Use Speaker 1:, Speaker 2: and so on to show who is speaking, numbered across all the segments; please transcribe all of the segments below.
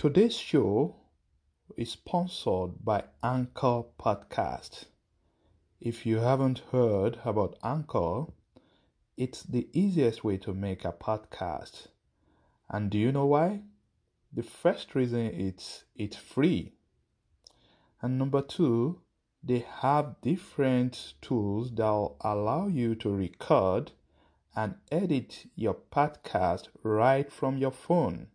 Speaker 1: Today's show is sponsored by Anchor Podcast. If you haven't heard about Anchor, it's the easiest way to make a podcast. And do you know why? The first reason it's it's free. And number two, they have different tools that allow you to record and edit your podcast right from your phone.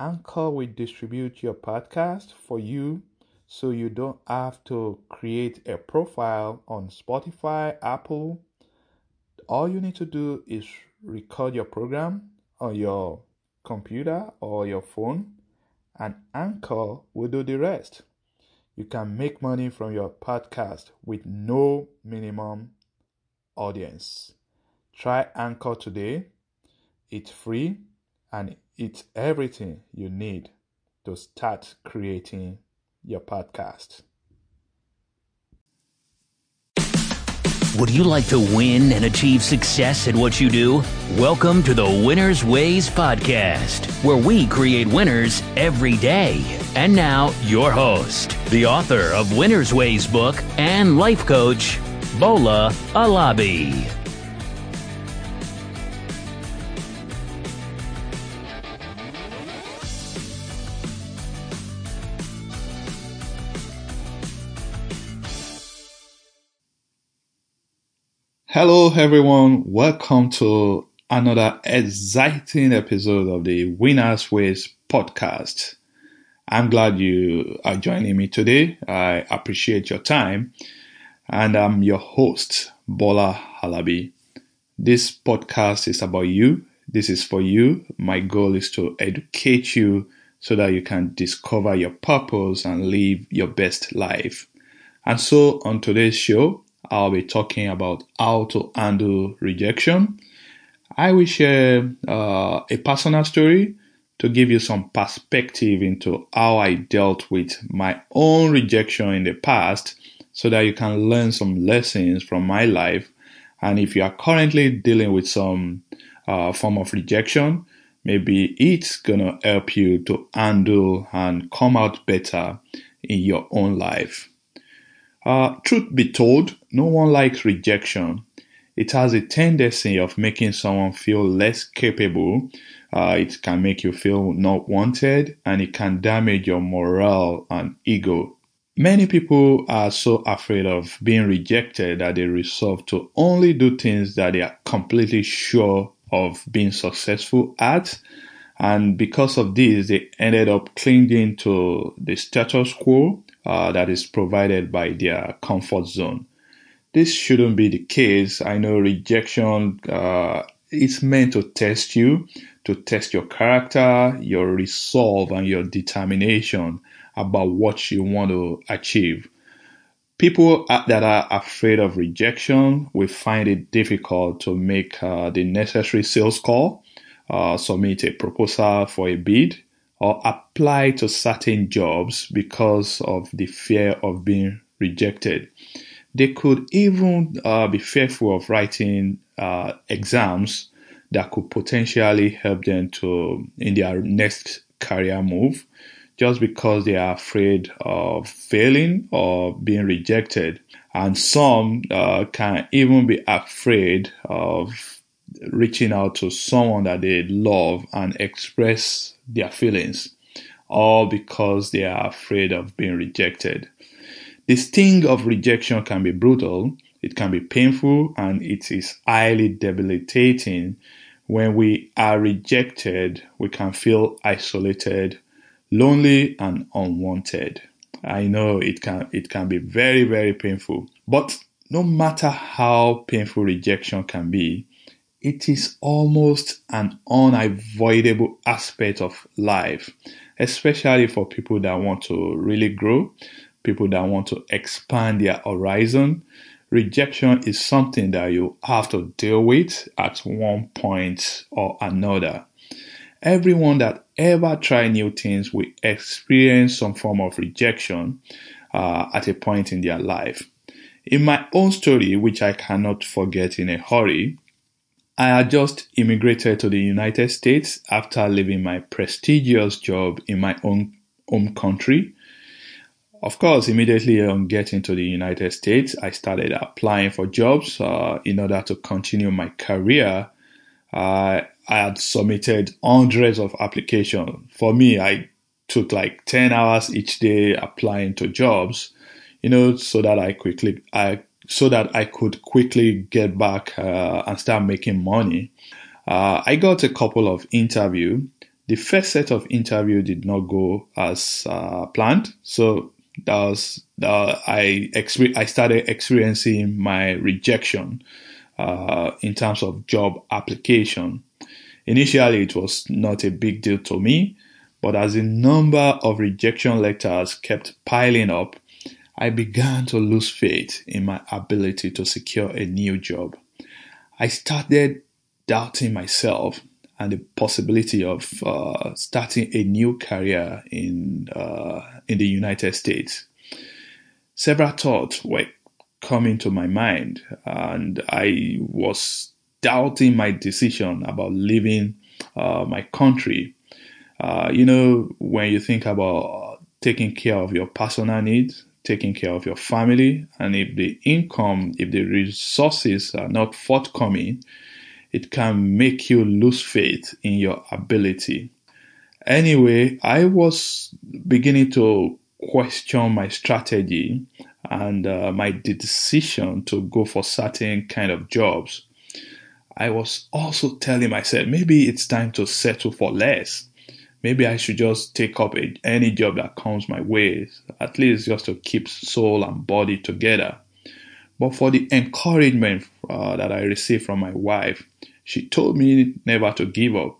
Speaker 1: Anchor will distribute your podcast for you so you don't have to create a profile on Spotify, Apple. All you need to do is record your program on your computer or your phone, and Anchor will do the rest. You can make money from your podcast with no minimum audience. Try Anchor today. It's free and it's everything you need to start creating your podcast.
Speaker 2: Would you like to win and achieve success at what you do? Welcome to the Winner's Ways Podcast, where we create winners every day. And now, your host, the author of Winner's Ways book and life coach, Bola Alabi.
Speaker 1: Hello, everyone. Welcome to another exciting episode of the Winners Ways podcast. I'm glad you are joining me today. I appreciate your time. And I'm your host, Bola Alabi. This podcast is about you. This is for you. My goal is to educate you so that you can discover your purpose and live your best life. And so on today's show, I'll be talking about how to handle rejection. I will share uh, a personal story to give you some perspective into how I dealt with my own rejection in the past so that you can learn some lessons from my life. And if you are currently dealing with some uh, form of rejection, maybe it's gonna help you to handle and come out better in your own life. Uh, truth be told, no one likes rejection. It has a tendency of making someone feel less capable. Uh, it can make you feel not wanted and it can damage your morale and ego. Many people are so afraid of being rejected that they resolve to only do things that they are completely sure of being successful at. And because of this, they ended up clinging to the status quo uh, that is provided by their comfort zone. This shouldn't be the case. I know rejection uh, is meant to test you, to test your character, your resolve, and your determination about what you want to achieve. People that are afraid of rejection will find it difficult to make uh, the necessary sales call, uh, submit a proposal for a bid, or apply to certain jobs because of the fear of being rejected. They could even uh, be fearful of writing uh, exams that could potentially help them to in their next career move just because they are afraid of failing or being rejected. And some uh, can even be afraid of reaching out to someone that they love and express their feelings, all because they are afraid of being rejected. The sting of rejection can be brutal, it can be painful, and it is highly debilitating. When we are rejected, we can feel isolated, lonely, and unwanted. I know it can it can be very very painful, but no matter how painful rejection can be, it is almost an unavoidable aspect of life, especially for people that want to really grow, people that want to expand their horizon. Rejection is something that you have to deal with at one point or another. Everyone that ever try new things will experience some form of rejection uh, at a point in their life. In my own story, which I cannot forget in a hurry, I had just immigrated to the United States after leaving my prestigious job in my own home country. Of course, immediately on getting to the United States, I started applying for jobs uh, in order to continue my career. Uh, I had submitted hundreds of applications. For me, I took like 10 hours each day applying to jobs, you know, so that I quickly, I, so that I could quickly get back uh, and start making money. Uh, I got a couple of interview. The first set of interview did not go as uh, planned, so that was I I started experiencing my rejection uh, in terms of job application. Initially, it was not a big deal to me, but as the number of rejection letters kept piling up, I began to lose faith in my ability to secure a new job. I started doubting myself and the possibility of uh, starting a new career in uh, in the United States. Several thoughts were coming to my mind, and I was doubting my decision about leaving uh, my country. Uh, you know, when you think about taking care of your personal needs, taking care of your family, and if the income, if the resources are not forthcoming, it can make you lose faith in your ability. Anyway, I was beginning to question my strategy and uh, my decision to go for certain kind of jobs. I was also telling myself maybe it's time to settle for less. Maybe I should just take up a, any job that comes my way, at least just to keep soul and body together. But for the encouragement uh, that I received from my wife, she told me never to give up.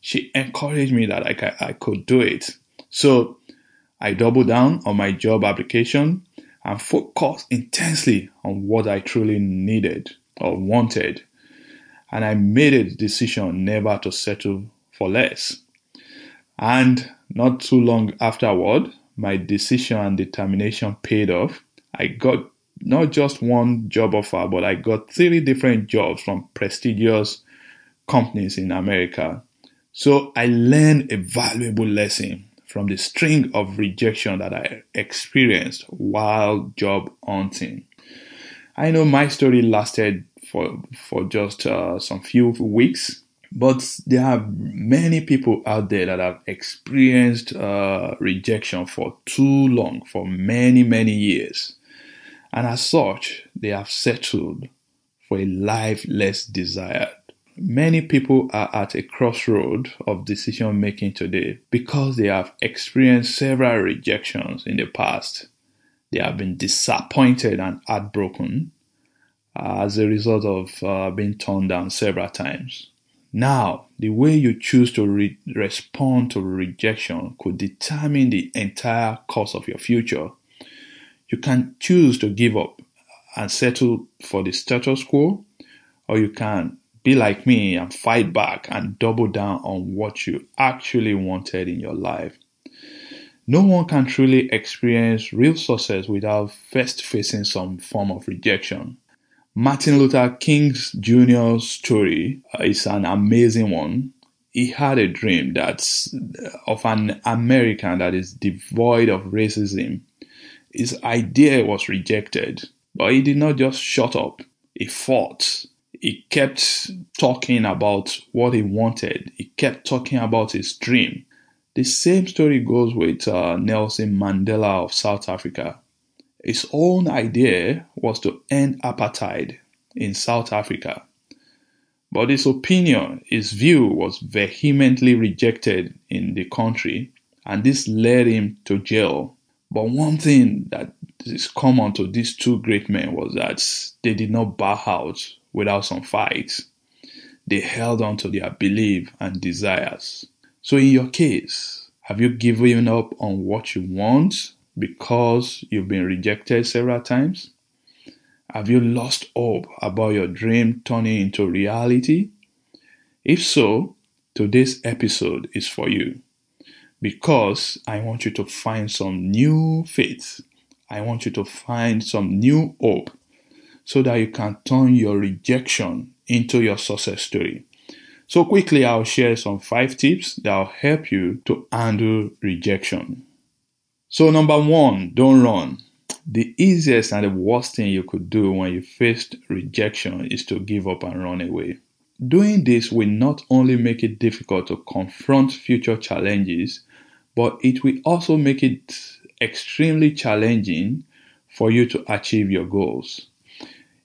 Speaker 1: She encouraged me that I, I could do it. So I doubled down on my job application and focused intensely on what I truly needed or wanted. And I made a decision never to settle for less. And not too long afterward, my decision and determination paid off. I got not just one job offer, but I got three different jobs from prestigious companies in America. So I learned a valuable lesson from the string of rejection that I experienced while job hunting. I know my story lasted for for just uh, some few weeks, but there are many people out there that have experienced uh, rejection for too long, for many many years, and as such, they have settled for a life less desired. Many people are at a crossroad of decision making today because they have experienced several rejections in the past. They have been disappointed and heartbroken as a result of uh, being turned down several times. Now, the way you choose to re- respond to rejection could determine the entire course of your future. You can choose to give up and settle for the status quo, or you can be like me and fight back and double down on what you actually wanted in your life. No one can truly experience real success without first facing some form of rejection. Martin Luther King Jr.'s story is an amazing one. He had a dream that's of an American that is devoid of racism. His idea was rejected, but he did not just shut up. He fought he kept talking about what he wanted. He kept talking about his dream. The same story goes with uh, Nelson Mandela of South Africa. His own idea was to end apartheid in South Africa. But his opinion, his view was vehemently rejected in the country, and this led him to jail. But one thing that is common to these two great men was that they did not bow out without some fights. They held on to their belief and desires. So, in your case, have you given up on what you want because you've been rejected several times? Have you lost hope about your dream turning into reality? If so, today's episode is for you because I want you to find some new faith. I want you to find some new hope so that you can turn your rejection into your success story. So quickly, I'll share some five tips that will help you to handle rejection. So number one, don't run. The easiest and the worst thing you could do when you faced rejection is to give up and run away. Doing this will not only make it difficult to confront future challenges, but it will also make it extremely challenging for you to achieve your goals.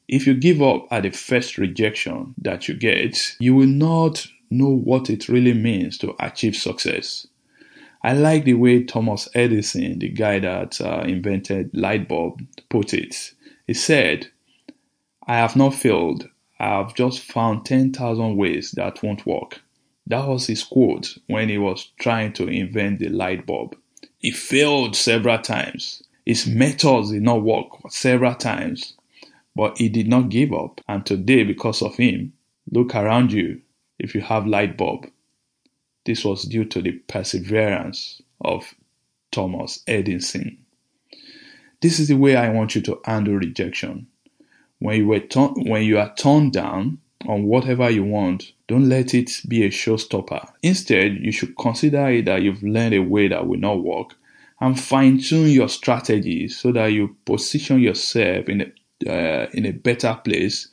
Speaker 1: If you give up at the first rejection that you get, you will not know what it really means to achieve success. I like the way Thomas Edison, the guy that uh, invented light bulb, put it. He said, "I have not failed. I have just found 10,000 ways that won't work." That was his quote when he was trying to invent the light bulb. He failed several times. His methods did not work several times, but he did not give up. And today, because of him, look around you if you have light bulb. This was due to the perseverance of Thomas Edison. This is the way I want you to handle rejection. When you, when you are turned down on whatever you want, don't let it be a showstopper. Instead, you should consider it that you've learned a way that will not work and fine tune your strategy so that you position yourself in a, uh, in a better place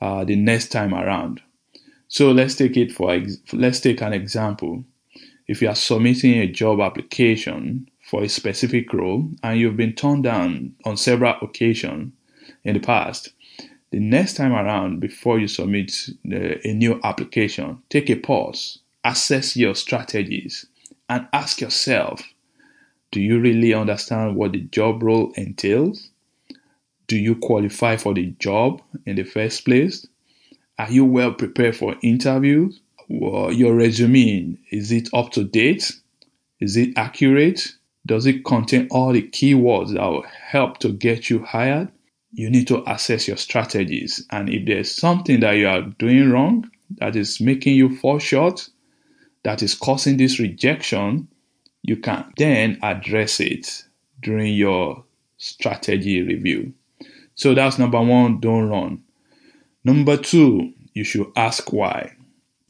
Speaker 1: uh, the next time around. So let's take it for let's take an example. If you are submitting a job application for a specific role and you've been turned down on several occasions in the past, the next time around before you submit the, a new application, take a pause, assess your strategies, and ask yourself, do you really understand what the job role entails? Do you qualify for the job in the first place? Are you well prepared for interviews? Well, your resume, is it up to date? Is it accurate? Does it contain all the keywords that will help to get you hired? You need to assess your strategies. And if there's something that you are doing wrong that is making you fall short, that is causing this rejection, you can then address it during your strategy review. So that's number one, don't run. Number two, you should ask why.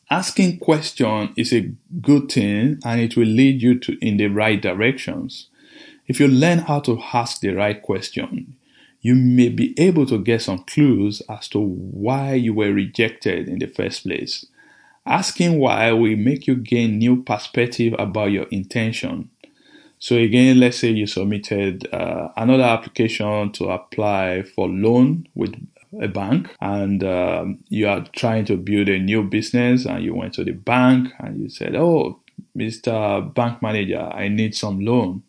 Speaker 1: Asking question is a good thing and it will lead you to in the right directions. If you learn how to ask the right question, you may be able to get some clues as to why you were rejected in the first place. Asking why will make you gain new perspective about your intention. So again, let's say you submitted uh, another application to apply for loan with a bank and um, you are trying to build a new business and you went to the bank and you said, Oh, Mr. Bank Manager, I need some loan.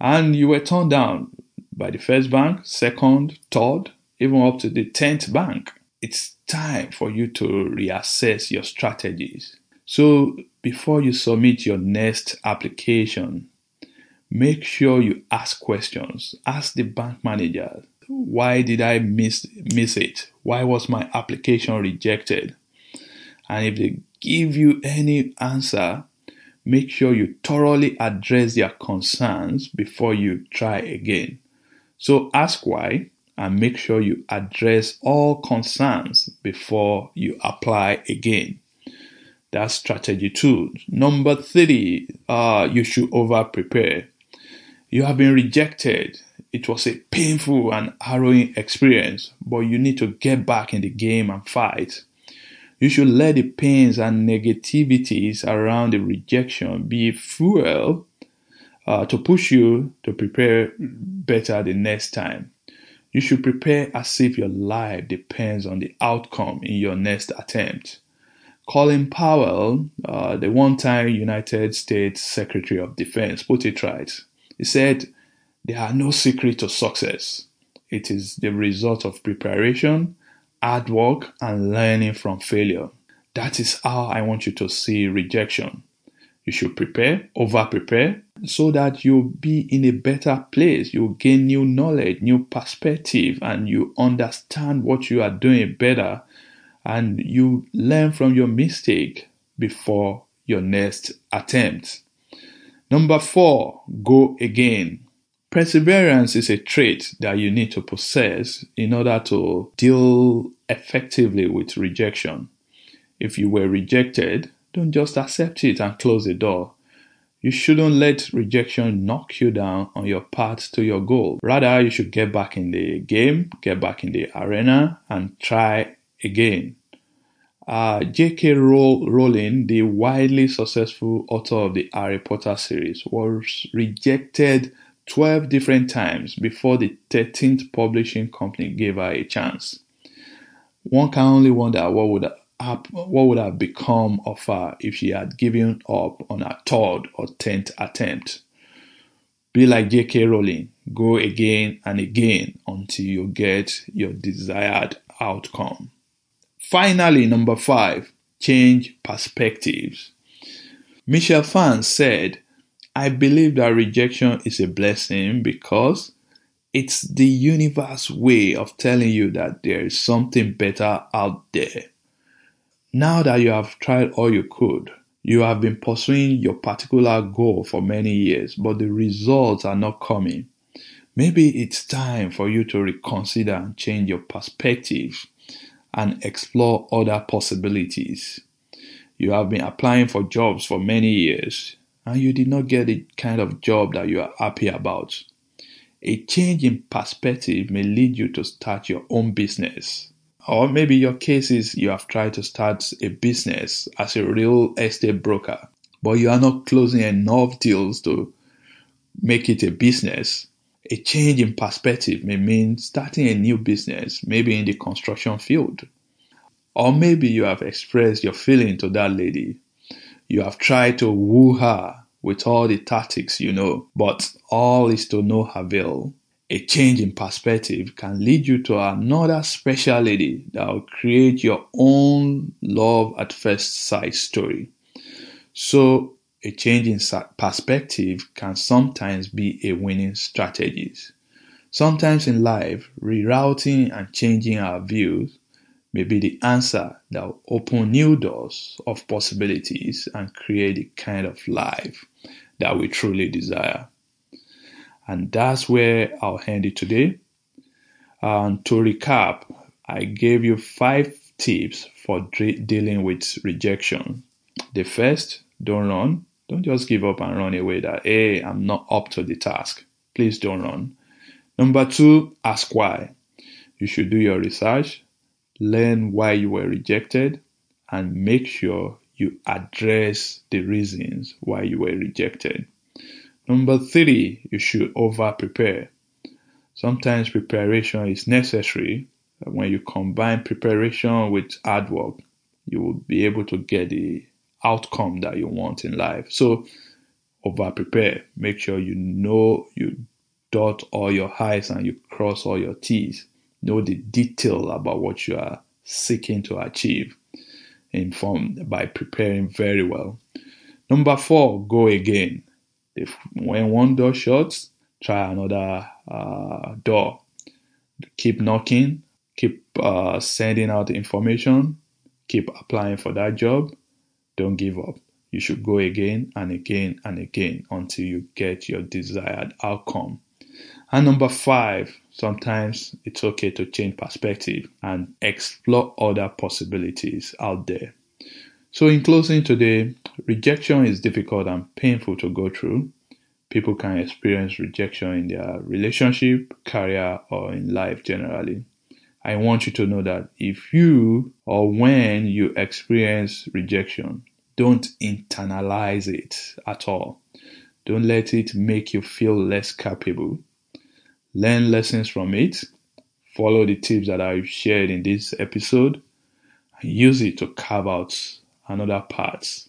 Speaker 1: And you were turned down by the first bank, second, third, even up to the 10th bank. It's time for you to reassess your strategies. So before you submit your next application, make sure you ask questions. Ask the bank manager, why did I miss miss it? Why was my application rejected? And if they give you any answer, make sure you thoroughly address their concerns before you try again. So ask why and make sure you address all concerns before you apply again. That's strategy two. Number three, uh, you should over prepare. You have been rejected it was a painful and harrowing experience, but you need to get back in the game and fight. You should let the pains and negativities around the rejection be fuel uh, to push you to prepare better the next time. You should prepare as if your life depends on the outcome in your next attempt. Colin Powell, uh, the one time United States Secretary of Defense, put it right. He said, there are no secrets to success. It is the result of preparation, hard work, and learning from failure. That is how I want you to see rejection. You should prepare, over prepare, so that you'll be in a better place. You'll gain new knowledge, new perspective, and you understand what you are doing better. And you learn from your mistake before your next attempt. Number four, go again. Perseverance is a trait that you need to possess in order to deal effectively with rejection. If you were rejected, don't just accept it and close the door. You shouldn't let rejection knock you down on your path to your goal. Rather, you should get back in the game, get back in the arena, and try again. Uh, J.K. Rowling, the widely successful author of the Harry Potter series, was rejected 12 different times before the 13th publishing company gave her a chance. One can only wonder what would have, what would have become of her if she had given up on her third or tenth attempt. Be like J.K. Rowling, go again and again until you get your desired outcome. Finally, number five, change perspectives. Michelle Phan said, I believe that rejection is a blessing because it's the universe way of telling you that there is something better out there. Now that you have tried all you could, you have been pursuing your particular goal for many years, but the results are not coming. Maybe it's time for you to reconsider and change your perspective and explore other possibilities. You have been applying for jobs for many years and you did not get the kind of job that you are happy about. A change in perspective may lead you to start your own business. Or maybe your case is you have tried to start a business as a real estate broker, but you are not closing enough deals to make it a business. A change in perspective may mean starting a new business, maybe in the construction field. Or maybe you have expressed your feeling to that lady you have tried to woo her with all the tactics you know, but all is to no avail. A change in perspective can lead you to another special lady that will create your own love at first sight story. So, a change in perspective can sometimes be a winning strategy. Sometimes in life, rerouting and changing our views may be the answer that will open new doors of possibilities and create the kind of life that we truly desire. And that's where I'll end it today. And to recap, I gave you five tips for dealing with rejection. The first, don't run. Don't just give up and run away that, hey, I'm not up to the task. Please don't run. Number two, ask why. You should do your research learn why you were rejected, and make sure you address the reasons why you were rejected. Number three, you should over prepare. Sometimes preparation is necessary. When you combine preparation with hard work, you will be able to get the outcome that you want in life. So, over prepare. Make sure you know you dot all your I's and you cross all your T's know the detail about what you are seeking to achieve informed by preparing very well. Number four, go again. If when one door shuts, try another uh, door. Keep knocking, keep uh, sending out information, keep applying for that job. Don't give up. You should go again and again and again until you get your desired outcome. And number five, sometimes it's okay to change perspective and explore other possibilities out there. So, in closing today, rejection is difficult and painful to go through. People can experience rejection in their relationship, career, or in life generally. I want you to know that if you or when you experience rejection, don't internalize it at all. Don't let it make you feel less capable learn lessons from it, follow the tips that I've shared in this episode, and use it to carve out another path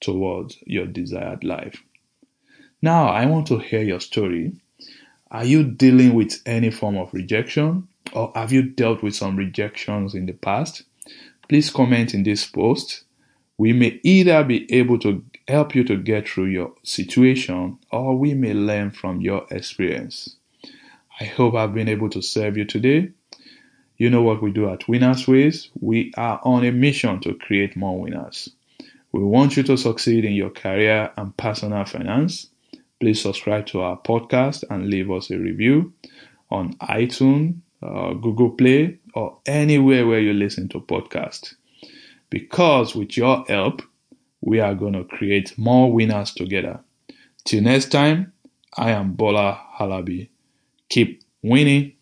Speaker 1: towards your desired life. Now, I want to hear your story. Are you dealing with any form of rejection, or have you dealt with some rejections in the past? Please comment in this post. We may either be able to help you to get through your situation, or we may learn from your experience. I hope I've been able to serve you today. You know what we do at Winners Ways? We are on a mission to create more winners. We want you to succeed in your career and personal finance. please subscribe to our podcast and leave us a review on iTunes, uh, Google Play, or anywhere where you listen to podcasts. Because with your help, we are going to create more winners together. Till next time, I am Bola Alabi. Keep winning